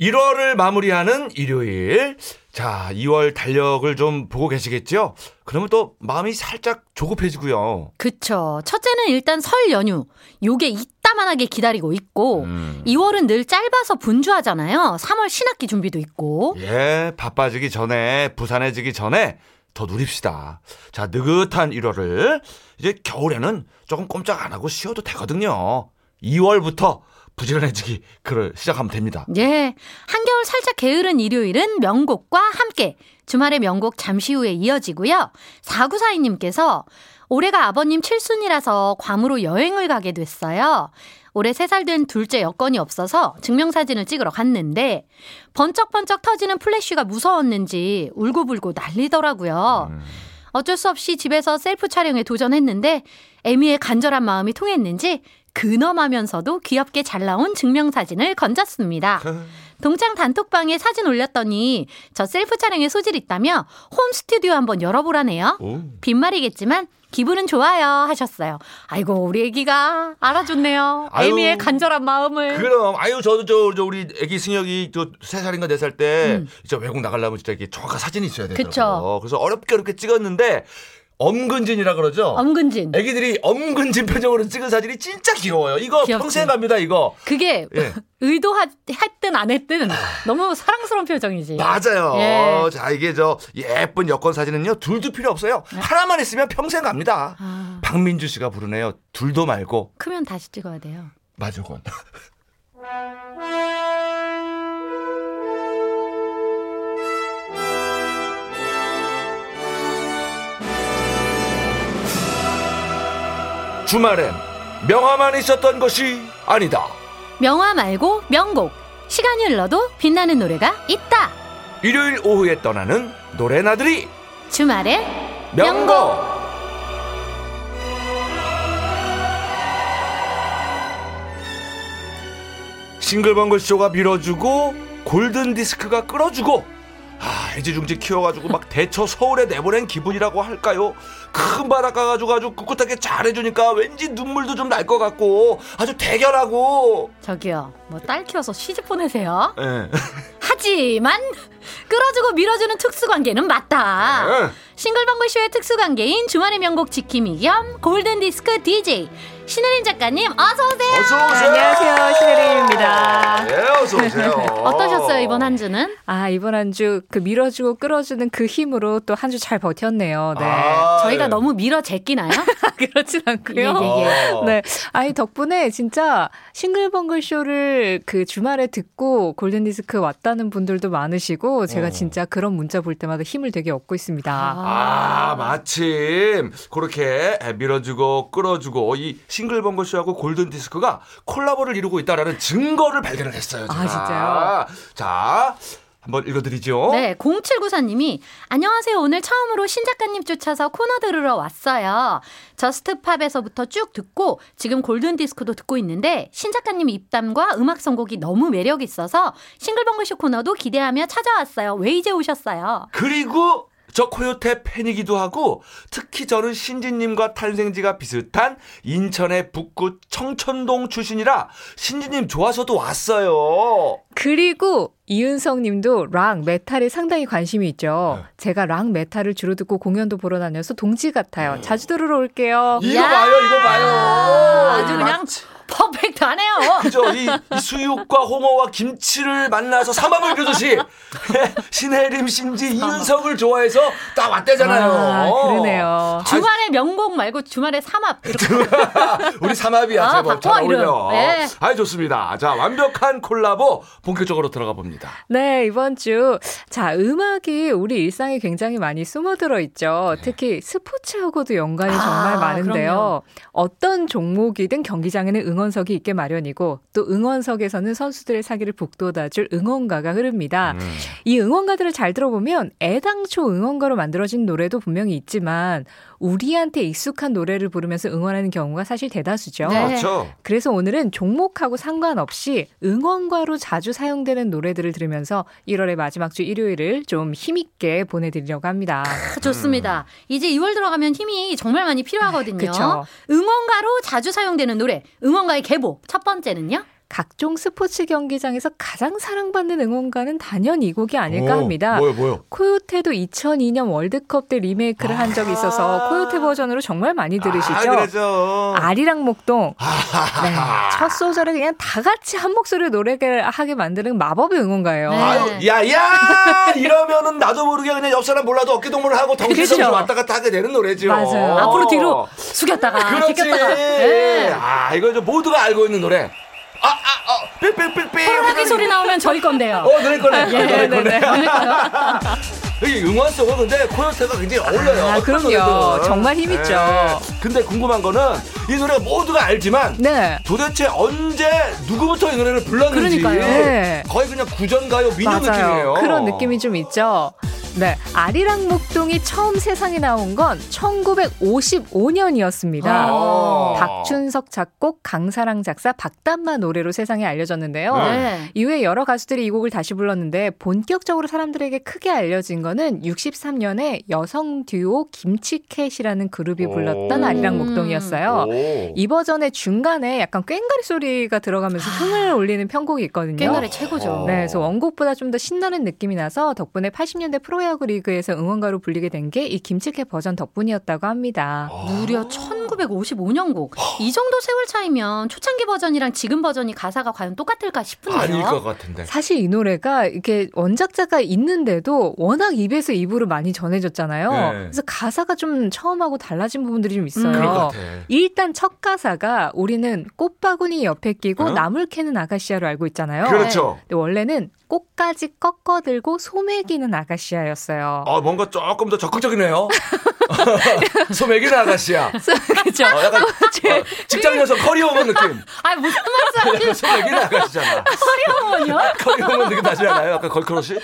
1월을 마무리하는 일요일. 자, 2월 달력을 좀 보고 계시겠죠? 그러면 또 마음이 살짝 조급해지고요. 그쵸. 첫째는 일단 설 연휴. 요게 이따만하게 기다리고 있고, 음. 2월은 늘 짧아서 분주하잖아요. 3월 신학기 준비도 있고. 예, 바빠지기 전에, 부산해지기 전에 더 누립시다. 자, 느긋한 1월을 이제 겨울에는 조금 꼼짝 안 하고 쉬어도 되거든요. 2월부터 부지런해지기 그를 시작하면 됩니다. 예. 한겨울 살짝 게으른 일요일은 명곡과 함께 주말의 명곡 잠시 후에 이어지고요. 4942님께서 올해가 아버님 칠순이라서 괌으로 여행을 가게 됐어요. 올해 3살 된 둘째 여건이 없어서 증명사진을 찍으러 갔는데 번쩍번쩍 터지는 플래쉬가 무서웠는지 울고불고 난리더라고요. 어쩔 수 없이 집에서 셀프 촬영에 도전했는데 에미의 간절한 마음이 통했는지 근엄하면서도 귀엽게 잘 나온 증명사진을 건졌습니다. 동창 단톡방에 사진 올렸더니 저 셀프 촬영에 소질 있다며 홈 스튜디오 한번 열어보라네요. 오. 빈말이겠지만 기분은 좋아요 하셨어요. 아이고 우리 애기가 알아줬네요. 에미의 간절한 마음을. 그럼 아유 저도 저, 저 우리 애기 승혁이 저세 살인가 네 살때 음. 외국 나가려면 진짜 이게 정확한 사진이 있어야 되더라고요. 그쵸. 그래서 어렵게 어렵게 찍었는데 엄근진이라 그러죠. 엄근진. 애기들이 엄근진 표정으로 찍은 사진이 진짜 귀여워요. 이거 귀엽지. 평생 갑니다 이거. 그게 예. 의도했든 안 했든 너무 사랑스러운 표정이지. 맞아요. 예. 자 이게 저 예쁜 여권 사진은요 둘도 필요 없어요. 하나만 있으면 평생 갑니다. 네. 아, 박민주 씨가 부르네요. 둘도 말고 크면 다시 찍어야 돼요. 마주건. 주말엔 명화만 있었던 것이 아니다. 명화 말고 명곡. 시간이 흘러도 빛나는 노래가 있다. 일요일 오후에 떠나는 노래나들이 주말에 명곡. 명곡. 싱글벙글 쇼가 밀어주고 골든 디스크가 끌어주고 아 애지중지 키워가지고 막 대처 서울에 내보낸 기분이라고 할까요? 큰 바닷 가 가지고 아주 꿋꿋하게 잘해주니까 왠지 눈물도 좀 날 것 같고 아주 대견하고 저기요, 뭐 딸 키워서 시집 보내세요? 예. 하지만 끌어주고 밀어주는 특수관계는 맞다. 예. 싱글벙글 쇼의 특수관계인 주말의 명곡 지킴이 겸 골든디스크 DJ 신혜림 작가님 어서 오세요. 어서 오세요. 안녕하세요, 신혜림입니다. 예, 어서 오세요. 어떠셨어요 이번 한 주는? 아, 이번 한 주 그 밀어주고 끌어주는 그 힘으로 또 한 주 잘 버텼네요. 네. 아, 저희가 예. 너무 밀어 제끼나요? 그렇진 않고요. 예, 예, 예. 어. 네. 아이, 덕분에 진짜 싱글벙글 쇼를 그 주말에 듣고 골든 디스크 왔다는 분들도 많으시고 제가 어. 진짜 그런 문자 볼 때마다 힘을 되게 얻고 있습니다. 아, 마침 그렇게 밀어주고 끌어주고 이 싱글벙글 쇼하고 골든 디스크가 콜라보를 이루고 있다라는 증거를 발견을 했어요. 제가. 아, 진짜요? 자, 한번 읽어드리죠. 네, 0794님이 안녕하세요. 오늘 처음으로 신 작가님 쫓아서 코너 들으러 왔어요. 저스트팝에서부터 쭉 듣고 지금 골든 디스크도 듣고 있는데 신 작가님 입담과 음악 선곡이 너무 매력 있어서 싱글벙글쇼 코너도 기대하며 찾아왔어요. 왜 이제 오셨어요? 그리고 저 코요태 팬이기도 하고 특히 저는 신지님과 탄생지가 비슷한 인천의 북구 청천동 출신이라 신지님 좋아서도 왔어요. 그리고 이윤성 님도 락, 메탈에 상당히 관심이 있죠. 네. 제가 락, 메탈을 주로 듣고 공연도 보러 다녀서 동지 같아요. 자주 들으러 올게요. 이거 야! 봐요, 이거 봐요. 아주 그냥 퍼펙트하네요. 그죠? 이, 이 수육과 홍어와 김치를 만나서 삼합을 교듯이 신혜림, 신지, 이윤석을 좋아해서 딱 왔대잖아요. 아, 그러네요. 주말에 명곡 말고 주말에 삼합 우리 삼합이야, 아, 제법 잘. 어울려. 네. 아이, 좋습니다. 자, 완벽한 콜라보 본격적으로 들어가 봅니다. 네, 이번 주. 자, 음악이 우리 일상에 굉장히 많이 숨어들어 있죠. 특히 스포츠하고도 연관이 아, 정말 많은데요. 그럼요. 어떤 종목이든 경기장에는 응원 석이 있게 마련이고 또 응원석에서는 선수들의 사기를 북돋아줄 응원가가 흐릅니다. 음. 이 응원가들을 잘 들어보면 애당초 응원가로 만들어진 노래도 분명히 있지만 우리한테 익숙한 노래를 부르면서 응원하는 경우가 사실 대다수죠. 네. 그렇죠. 그래서 오늘은 종목하고 상관없이 응원가로 자주 사용되는 노래들을 들으면서 1월의 마지막 주 일요일을 좀 힘있게 보내드리려고 합니다. 아, 좋습니다. 이제 2월 들어가면 힘이 정말 많이 필요하거든요. 그쵸. 응원가로 자주 사용되는 노래, 응원가의 계보. 첫 번째는요? 각종 스포츠 경기장에서 가장 사랑받는 응원가는 단연 이 곡이 아닐까 오, 합니다. 뭐요, 뭐요? 코요테도 2002년 월드컵 때 리메이크를 한 적이 있어서 코요테 버전으로 정말 많이 들으시죠? 아. 아리랑 목동. 네, 첫 소절에 그냥 다 같이 한 목소리로 노래를 하게 만드는 마법의 응원가예요. 네. 아유, 야, 야! 이러면은 나도 모르게 그냥 옆 사람 몰라도 어깨동무를 하고 덩실덩실 그렇죠. 왔다 갔다 하게 되는 노래죠. 맞아요. 앞으로 뒤로 숙였다가 그렇지. 제꼈다가. 네. 아, 이거 저 모두가 알고 있는 노래. 아, 아, 아, 삐삐삐삐. 호랑이 소리 나오면 저희 건데요. 어, 노래 거네. 예, 노래 네, 거네. 네. 이 응원성은 근데 코요테가 굉장히 어울려요. 아, 그럼요. 노래든. 정말 힘있죠. 근데 궁금한 거는 이 노래가 모두가 알지만 네. 도대체 언제 누구부터 이 노래를 불렀는지 그러니까요. 네. 거의 그냥 구전가요 민요 맞아요. 느낌이에요. 그런 느낌이 좀 있죠. 네. 아리랑 목동이 처음 세상에 나온 건 1955년이었습니다. 아. 박춘석 작곡, 강사랑 작사, 박담마 노래로 세상에 알려졌는데요. 네. 이후에 여러 가수들이 이 곡을 다시 불렀는데 본격적으로 사람들에게 크게 알려진 거는 63년에 여성 듀오 김치캣이라는 그룹이 불렀던 오. 아리랑 목동이었어요. 오. 이 버전의 중간에 약간 꽹가리 소리가 들어가면서 흥을 올리는 편곡이 있거든요. 꽹가리 최고죠. 네, 그래서 원곡보다 좀 더 신나는 느낌이 나서 덕분에 80년대 프로 야구 리그에서 응원가로 불리게 된 게 이 김치캣 버전 덕분이었다고 합니다. 무려 1955년 곡. 이 정도 세월 차이면 초창기 버전이랑 지금 버전이 가사가 과연 똑같을까 싶은데요. 아닐 것 같은데. 사실 이 노래가 이렇게 원작자가 있는데도 워낙 입에서 입으로 많이 전해졌잖아요. 네. 그래서 가사가 좀 처음하고 달라진 부분들이 좀 있어요. 음. 그럴 것 같아. 일단 첫 가사가 우리는 꽃바구니 옆에 끼고 어? 나물 캐는 아가씨야로 알고 있잖아요. 그렇죠. 근데 원래는 꽃가지 꺾어들고 소 매기는 아가씨야였어요. 아 뭔가 조금 더 적극적이네요. 소 매기는 아가씨야. 그렇죠. 어, 약간 어, 직장 여성 career woman 느낌. 아 무슨 말씀? 소 매기는 아가씨잖아. career woman요? career woman 느낌 나지 않아요? 약간 girl crush?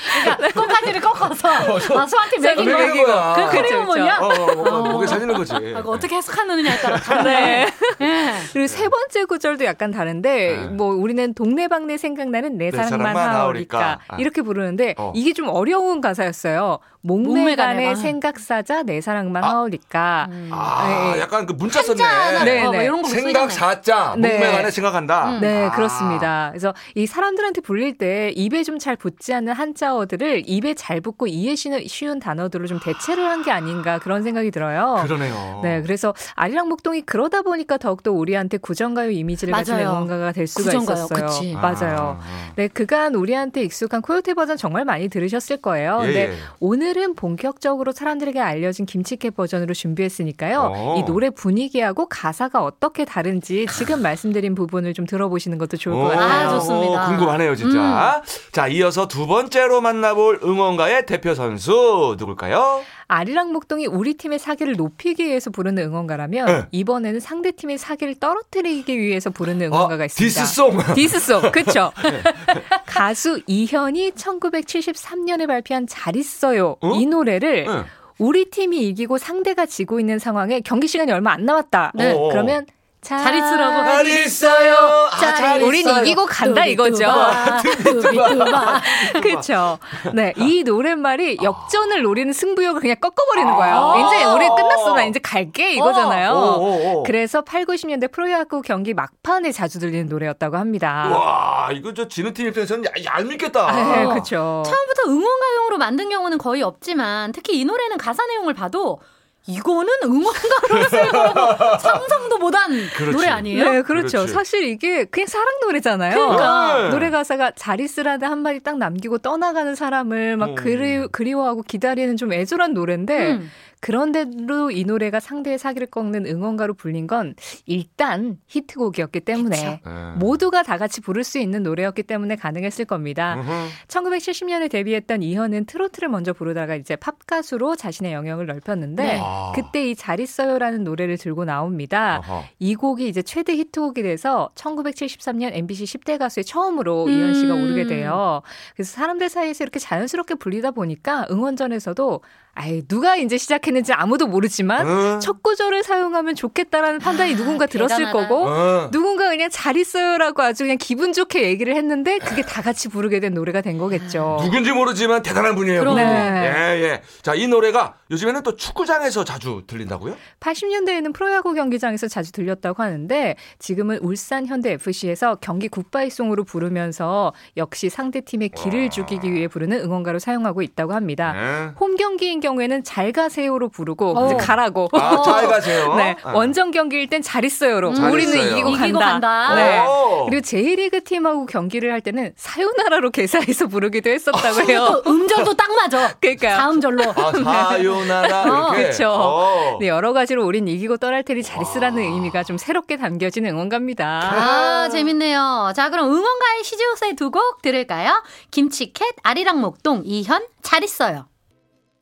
꽃가지를 꺾어서 아, 소한테 매긴 매기는 거야. 그 커리어먼이야? 어, 어, 어, 목에 살리는 거지. 아, 어떻게 해석하느냐에 따라 다르네. 네. 예. 그리고 세 번째 구절도 약간 다른데 네. 뭐 우리는 동네방네 생각나는 내 내 사랑만 사랑만 하오리까 하오리까. 아. 이렇게 부르는데 어. 이게 좀 어려운 가사였어요. 목매간의 아. 생각사자 내 사랑만 아. 하오리까. 음. 아, 네. 약간 그 문자 썼네. 네, 네. 이런 거 생각. 사자 네. 목매 안에 생각한다. 음. 네, 아. 그렇습니다. 그래서 이 사람들한테 불릴 때 입에 좀 잘 붙지 않는 한자어들을 입에 잘 붙고 이해 쉬는- 쉬운 단어들로 좀 대체를 한 게 아닌가 그런 생각이 들어요. 그러네요. 네, 그래서 아리랑 목동이 그러다 보니까 더욱더 우리한테 구전가요 이미지를 가진 맞아요. 응원가가 될 수가 구전가요, 있었어요. 그치. 맞아요. 아, 네, 그간 우리한테 익숙한 코요테 버전 정말 많이 들으셨을 거예요. 예, 근데 예. 오늘은 본격적으로 사람들에게 알려진 김치 캣 버전으로 준비했으니까요. 어. 이 노래 분위기하고 가사가 어떻게 다른지 지금 말씀드린 부분을 좀 들어보시는 것도 좋을 것 오, 같아요. 아, 좋습니다. 궁금하네요, 진짜. 자, 이어서 두 번째로 만나볼 응원가의 대표 선수 누굴까요? 아리랑 목동이 우리 팀의 사기를 높이기 위해서 부르는 응원가라면 네. 이번에는 상대 팀의 사기를 떨어뜨리기 위해서 부르는 응원가가 어, 있습니다. 디스송. 디스송, 그쵸? 가수 이현이 1973년에 발표한 잘 있어요. 어? 이 노래를 응. 우리 팀이 이기고 상대가 지고 있는 상황에 경기 시간이 얼마 안 남았다. 네. 그러면 잘 있으라고. 잘 있어요. 아, 잘 우린 있어요. 이기고 간다 이거죠. 그렇죠. 네, 이 노랫말이 역전을 노리는 승부욕을 그냥 꺾어버리는 거예요. 아. 이제 우리 끝났어, 나 이제 갈게 이거잖아요. 오, 오, 오. 그래서 8, 90년대 프로야구 경기 막판에 자주 들리는 노래였다고 합니다. 와, 이거 저 지는 팀 입장에서는 야, 얄밉겠다. 네, 어. 그렇죠. 처음부터 응원가용으로 만든 경우는 거의 없지만 특히 이 노래는 가사 내용을 봐도 이거는 응원가로 쓸 거라고 상상도 못한 그렇지. 노래 아니에요? 네, 그렇죠. 그렇지. 사실 이게 그냥 사랑 노래잖아요. 그러니까. 네. 노래 가사가 잘 있으라는 한마디 딱 남기고 떠나가는 사람을 막 음. 그리, 그리워하고 기다리는 좀 애절한 노래인데 음. 그런데도 이 노래가 상대의 사기를 꺾는 응원가로 불린 건 일단 히트곡이었기 때문에 그쵸. 네. 모두가 다 같이 부를 수 있는 노래였기 때문에 가능했을 겁니다. 음흠. 1970년에 데뷔했던 이현은 트로트를 먼저 부르다가 이제 팝 가수로 자신의 영역을 넓혔는데 네. 아. 그때 이 잘 있어요라는 노래를 들고 나옵니다. 어허. 이 곡이 이제 최대 히트곡이 돼서 1973년 MBC 10대 가수에 처음으로 이현 씨가 음. 오르게 돼요. 그래서 사람들 사이에서 이렇게 자연스럽게 불리다 보니까 응원전에서도 아이 누가 이제 시작했는지 아무도 모르지만 응. 첫 구절을 사용하면 좋겠다라는 판단이 누군가 들었을 대단하다. 거고 어. 누군가 그냥 잘 있어요라고 아주 그냥 기분 좋게 얘기를 했는데 그게 다 같이 부르게 된 노래가 된 거겠죠. 누군지 모르지만 대단한 분이에요. 그럼. 네. 예, 예. 자, 이 노래가 요즘에는 또 축구장에서 자주 들린다고요? 80년대에는 프로야구 경기장에서 자주 들렸다고 하는데 지금은 울산 현대 FC에서 경기 굿바이송으로 부르면서 역시 상대 팀의 기를 죽이기 위해 부르는 응원가로 사용하고 있다고 합니다. 네. 홈 경기인 경우에는 잘 가세요로 부르고 어. 이제 가라고. 아, 잘 가세요. 네, 아. 원정 경기일 땐 잘 있어요로 음. 우리는 잘 있어요. 이기고, 이기고 간다. 간다. 네. 오. 그리고 J리그 팀하고 경기를 할 때는 사요나라로 개사해서 부르기도 했었다고 해요. 또 음절도 딱 맞아. 그러니까요. 다음절로. 아, 사요나라 어. 어. 네, 여러 가지로 우린 이기고 떠날 테니 잘 있으라는 의미가 좀 새롭게 담겨진 응원가입니다. 아, 재밌네요. 자, 그럼 응원가의 시즈오스의 두곡 들을까요? 김치캣, 아리랑 목동, 이현, 잘 있어요.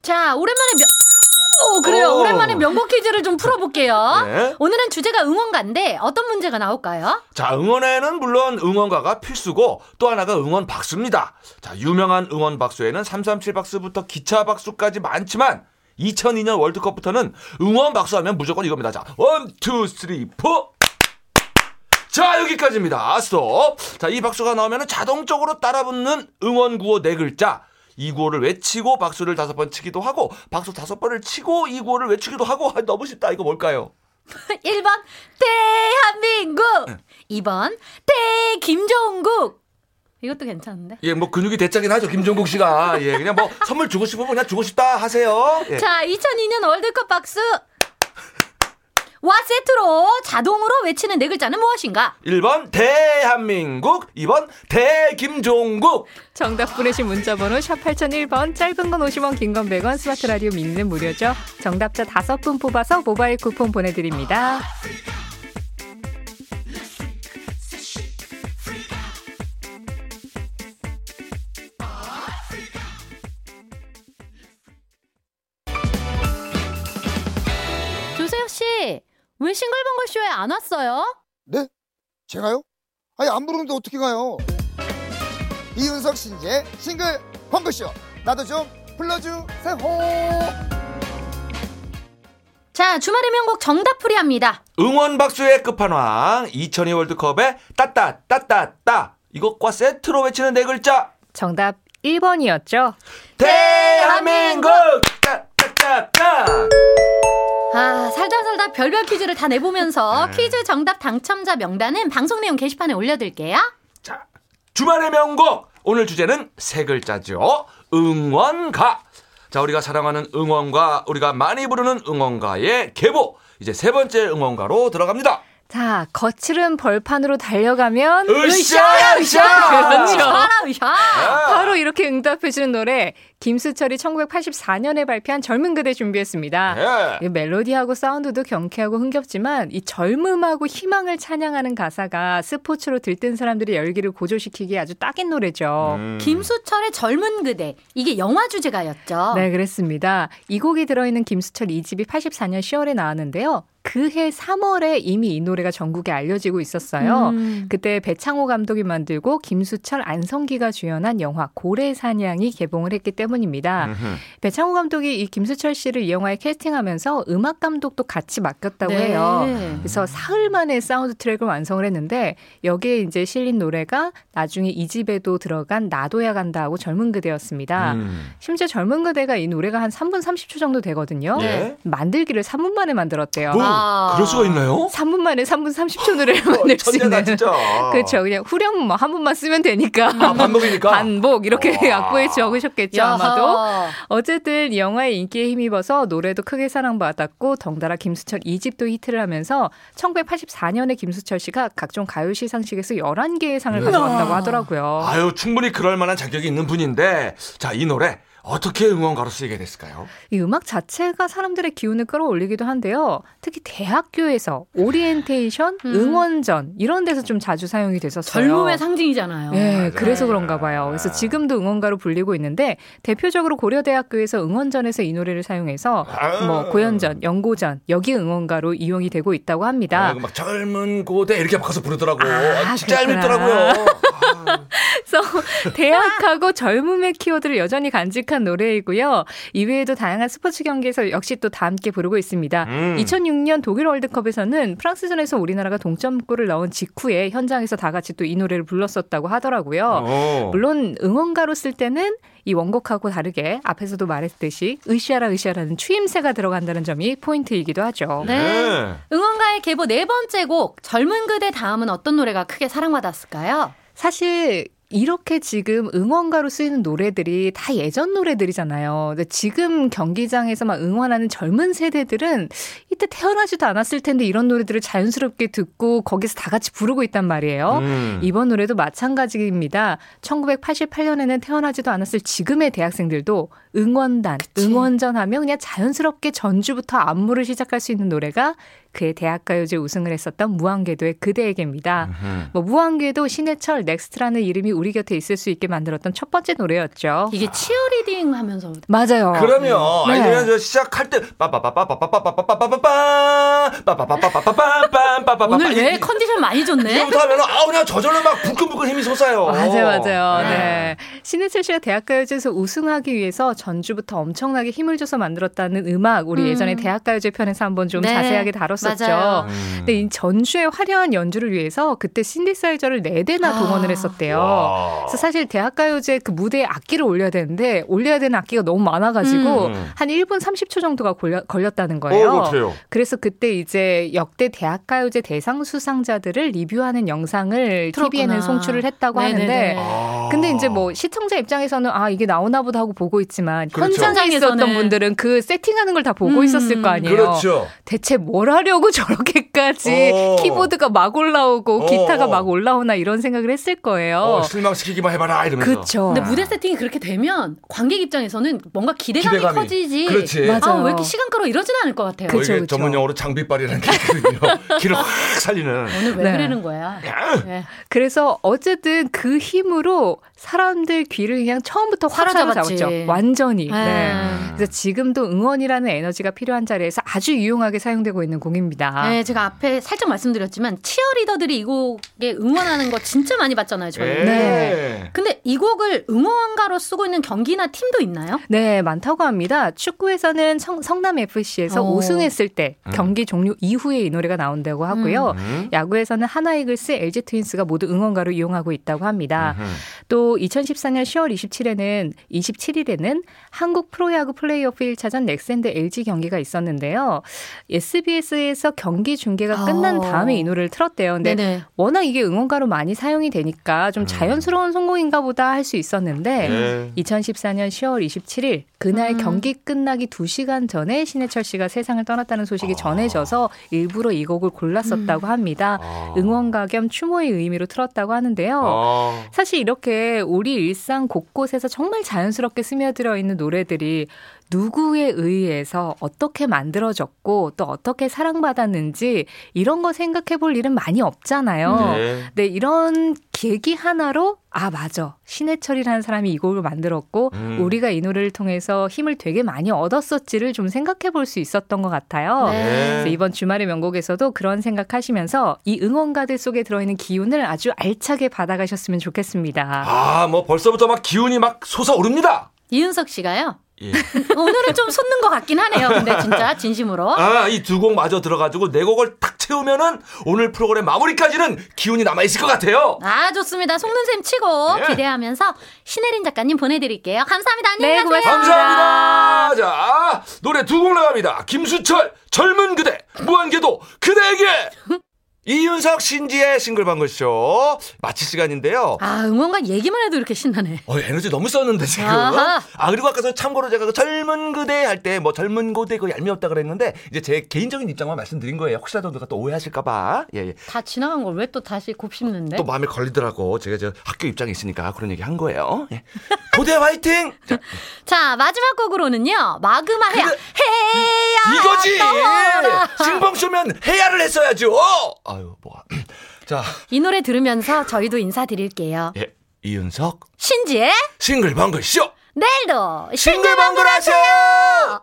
자, 오랜만에 명, 오, 그래요. 오. 오랜만에 명곡 퀴즈를 좀 풀어볼게요. 네. 오늘은 주제가 응원가인데 어떤 문제가 나올까요? 자, 응원에는 물론 응원가가 필수고 또 하나가 응원 박수입니다. 자, 유명한 응원 박수에는 337 박수부터 기차 박수까지 많지만 2002년 월드컵부터는 응원 박수하면 무조건 이겁니다. 자, one, two, three, four. 자, 여기까지입니다. 스톱. 자, 이 박수가 나오면 자동적으로 따라 붙는 응원 구호 네 글자. 이 구호를 외치고 박수를 다섯 번 치기도 하고 박수 다섯 번을 치고 이 구호를 외치기도 하고 아, 너무 쉽다. 이거 뭘까요? 1번, 대한민국! 2번, 대 김종국! 이것도 괜찮은데? 예, 뭐 근육이 대짜긴 하죠. 김종국 씨가. 예, 그냥 뭐 선물 주고 싶으면 그냥 주고 싶다 하세요. 예. 자, 2002년 월드컵 박수! 와 세트로 자동으로 외치는 네 글자는 무엇인가? 1번 대한민국, 2번 대김종국. 정답 보내신 문자 번호 샵 8001번, 짧은 건 50원, 긴 건 100원, 스마트 라디오 미니는 무료죠. 정답자 5분 뽑아서 모바일 쿠폰 보내 드립니다. 왜 싱글벙글 쇼에 안 왔어요? 네? 제가요? 아니 안 부르는데 어떻게 가요? 이윤석 신재 싱글 펑크쇼 나도 좀 불러주세요. 자, 주말의 명곡 정답풀이 합니다. 응원 박수의 끝판왕 2002 월드컵의 따따 따따 따 이것과 세트로 외치는 네 글자 정답 1번이었죠. 대한민국 따따따따. 아, 살다 살다 별별 퀴즈를 다 내보면서 네. 퀴즈 정답 당첨자 명단은 방송 내용 게시판에 올려둘게요. 자, 주말의 명곡 오늘 주제는 세 글자죠. 응원가. 자, 우리가 사랑하는 응원가, 우리가 많이 부르는 응원가의 계보. 이제 세 번째 응원가로 들어갑니다. 자, 거칠은 벌판으로 달려가면 으쌰, 으쌰! 그렇죠. 사람이야. 바로 이렇게 응답해주는 노래 김수철이 1984년에 발표한 젊은 그대 준비했습니다. 예. 이 멜로디하고 사운드도 경쾌하고 흥겹지만 이 젊음하고 희망을 찬양하는 가사가 스포츠로 들뜬 사람들의 열기를 고조시키기에 아주 딱인 노래죠. 음. 김수철의 젊은 그대. 이게 영화 주제가였죠. 네, 그랬습니다. 이 곡이 들어있는 김수철 2집이 84년 10월에 나왔는데요. 그해 3월에 이미 이 노래가 전국에 알려지고 있었어요. 음. 그때 배창호 감독이 만들고 김수철, 안성기가 주연한 영화 고래사냥이 개봉을 했기 때문 입니다. 음흠. 배창호 감독이 이 김수철 씨를 이 영화에 캐스팅하면서 음악 감독도 같이 맡겼다고 네. 해요. 그래서 사흘 만에 사운드 트랙을 완성을 했는데 여기에 이제 실린 노래가 나중에 이 집에도 들어간 나도야 간다 하고 젊은 그대였습니다. 음. 심지어 젊은 그대가 이 노래가 한 3분 30초 정도 되거든요. 예. 만들기를 3분 만에 만들었대요. 뭐, 아. 그럴 수가 있나요? 3분 만에 3분 30초 노래를 만들 수 천재다, 있는. 진짜. 그렇죠. 그냥 후렴 뭐 한 번만 쓰면 되니까. 아, 반복이니까. 반복 이렇게 와. 약보에 적으셨겠죠 야하. 아마 도. 어쨌든 이 영화의 인기에 힘입어서 노래도 크게 사랑받았고 덩달아 김수철 2집도 히트를 하면서 1984년에 김수철 씨가 각종 가요 시상식에서 11개의 상을 가져왔다고 하더라고요. 아유, 충분히 그럴 만한 자격이 있는 분인데, 자, 이 노래 어떻게 응원가로 쓰이게 됐을까요? 이 음악 자체가 사람들의 기운을 끌어올리기도 한데요. 특히 대학교에서 오리엔테이션, 음. 응원전 이런 데서 좀 자주 사용이 됐었어요. 젊음의 상징이잖아요. 네, 그래서 그런가 봐요. 그래서 지금도 응원가로 불리고 있는데 대표적으로 고려대학교에서 응원전에서 이 노래를 사용해서 뭐 고연전, 연고전 여기 응원가로 이용이 되고 있다고 합니다. 아, 막 젊은 고대 이렇게 바꿔서 부르더라고. 아, 아, 진짜. 아, 그래서 대학하고 젊음의 키워드를 여전히 간직한 독특한 노래이고요. 이외에도 다양한 스포츠 경기에서 역시 또 다 함께 부르고 있습니다. 음. 2006년 독일 월드컵에서는 프랑스전에서 우리나라가 동점골을 넣은 직후에 현장에서 다 같이 또 이 노래를 불렀었다고 하더라고요. 어. 물론 응원가로 쓸 때는 이 원곡하고 다르게 앞에서도 말했듯이 으쌰라 으쌰라는 추임새가 들어간다는 점이 포인트이기도 하죠. 네. 응원가의 계보 네 번째 곡 젊은 그대 다음은 어떤 노래가 크게 사랑받았을까요? 사실 이렇게 지금 응원가로 쓰이는 노래들이 다 예전 노래들이잖아요. 근데 지금 경기장에서 막 응원하는 젊은 세대들은 이때 태어나지도 않았을 텐데 이런 노래들을 자연스럽게 듣고 거기서 다 같이 부르고 있단 말이에요. 음. 이번 노래도 마찬가지입니다. 1988년에는 태어나지도 않았을 지금의 대학생들도 응원단, 응원전 하면 그냥 자연스럽게 전주부터 안무를 시작할 수 있는 노래가 그의 대학가요제 우승을 했었던 무한궤도의 그대에게입니다. 뭐 무한궤도 신해철 넥스트라는 이름이 우리 곁에 있을 수 있게 만들었던 첫 번째 노래였죠. 이게 cheerleading 하면서 맞아요. 그러면 네. 아니 저 시작할 때 빠빠빠빠빠빠빠빠빠빠빠 빠빠빠빠빠빠빠빠빠빠빠 오늘 왜 컨디션 많이 좋네? 이거부터 하면 아 그냥 저절로 막 불끈불끈 힘이 솟아요. 맞아요, 맞아요. 네. 네. 신해철 씨가 대학가요제에서 우승하기 위해서 전주부터 엄청나게 힘을 줘서 만들었다는 음악, 우리 음. 예전에 대학가요제 편에서 한번 좀 네, 자세하게 다뤘었죠. 맞아요. 음. 근데 이 전주의 화려한 연주를 위해서 그때 신디사이저를 네대나 아. 동원을 했었대요. 와. 그래서 사실 대학가요제 그 무대에 악기를 올려야 되는데 올려야 되는 악기가 너무 많아가지고 음. 한 1분 30초 정도가 걸려, 걸렸 다는 거예요. 어. 그래서 그때 이제 역대 대학가요제 대상 수상자들을 리뷰하는 영상을 틀었구나. TV에는 송출을 했다고 네네네. 하는데 아. 근데 이제 뭐 시청자 입장에서는 아 이게 나오나 보다 하고 보고 있지만 그렇죠. 현장에 있었던. 분들은 그 세팅하는 걸 다 보고 음. 있었을 거 아니에요. 그렇죠. 대체 뭘 하려고 저렇게까지 어. 키보드가 막 올라오고 어. 기타가 막 올라오나 이런 생각을 했을 거예요. 어, 실망시키기만 해봐라 이러면서. 그렇죠. 근데 무대 세팅이 그렇게 되면 관객 입장에서는 뭔가 기대감이, 기대감이. 커지지. 그렇지. 아, 맞아요. 왜 이렇게 시간 끌어 이러진 않을 것 같아요. 뭐 그쵸, 이게 그쵸. 전문 용어로 장비빨이라는 게 있거든요. 길을 확 살리는. 오늘 왜 네. 그러는 거야? 네. 그래서 어쨌든 그 힘으로 So 사람들 귀를 그냥 처음부터 확 사로잡았지. 사로잡았죠. 완전히. 네. 네. 그래서 지금도 응원이라는 에너지가 필요한 자리에서 아주 유용하게 사용되고 있는 곡입니다. 네, 제가 앞에 살짝 말씀드렸지만 치어리더들이 이 곡에 응원하는 거 진짜 많이 봤잖아요, 저희. 예. 네. 근데 이 곡을 응원가로 쓰고 있는 경기나 팀도 있나요? 네, 많다고 합니다. 축구에서는 성, 남 FC에서 어. 우승했을 때 음. 경기 종료 이후에 이 노래가 나온다고 하고요. 음. 야구에서는 하나이글스, LG 트윈스가 모두 응원가로 이용하고 있다고 합니다. 음흠. 또 2014년 10월 27일에는 27일에는 한국 프로야구 플레이오프 1차전 넥센드 LG 경기가 있었는데요. SBS에서 경기 중계가 끝난 어. 다음에 이 노래를 틀었대요. 근데 네네. 워낙 이게 응원가로 많이 사용이 되니까 좀 자연스러운 성공인가 보다 할 수 있었는데 네. 2014년 10월 27일 그날 음. 경기 끝나기 2시간 전에 신해철 씨가 세상을 떠났다는 소식이 아. 전해져서 일부러 이 곡을 골랐었다고 합니다. 아. 응원가 겸 추모의 의미로 틀었다고 하는데요. 아. 사실 이렇게 우리 일상 곳곳에서 정말 자연스럽게 스며들어 있는 노래들이 누구에 의해서 어떻게 만들어졌고 또 어떻게 사랑받았는지 이런 거 생각해 볼 일은 많이 없잖아요. 네. 네, 이런 계기 하나로 아, 맞아. 신해철이라는 사람이 이 곡을 만들었고 음. 우리가 이 노래를 통해서 힘을 되게 많이 얻었었지를 좀 생각해 볼 수 있었던 것 같아요. 네. 그래서 이번 주말의 명곡에서도 그런 생각하시면서 이 응원가들 속에 들어있는 기운을 아주 알차게 받아가셨으면 좋겠습니다. 아, 뭐 벌써부터 막 기운이 막 솟아오릅니다. 이은석 씨가요. 예. 오늘은 좀 솟는 것 같긴 하네요. 근데 진짜 진심으로. 아, 이 두 곡 마저 들어가지고 네 곡을 탁 채우면은 오늘 프로그램 마무리까지는 기운이 남아 있을 것 같아요. 아, 좋습니다. 속눈샘 치고 예. 기대하면서 신혜린 작가님 보내드릴게요. 감사합니다. 안녕히 네, 가세요. 감사합니다. 자, 노래 두 곡 나갑니다. 김수철, 젊은 그대, 무한궤도, 그대에게! 이윤석, 신지의 싱글방글쇼 마칠 시간인데요. 아, 응원가 얘기만 해도 이렇게 신나네. 어, 에너지 너무 썼는데, 지금. 아하. 아, 그리고 아까 저 참고로 제가 그 젊은 그대 할 때 뭐 젊은 고대 그 얄미웠다 그랬는데, 이제 제 개인적인 입장만 말씀드린 거예요. 혹시라도 누가 또 오해하실까봐. 예, 예. 다 지나간 걸 왜 또 다시 곱씹는데? 또 마음에 걸리더라고. 제가 저 학교 입장에 있으니까 그런 얘기 한 거예요. 예. 고대 화이팅! 자, 자, 마지막 곡으로는요. 마그마 해야. 그래. 해야. 이거지! 떠오라. 신봉쇼면 해야를 했어야죠! 아유, 뭐야. 자, 이 노래 들으면서 저희도 인사드릴게요. 예. 이윤석, 신지의 싱글벙글 쇼! 내일도 싱글벙글 하세요!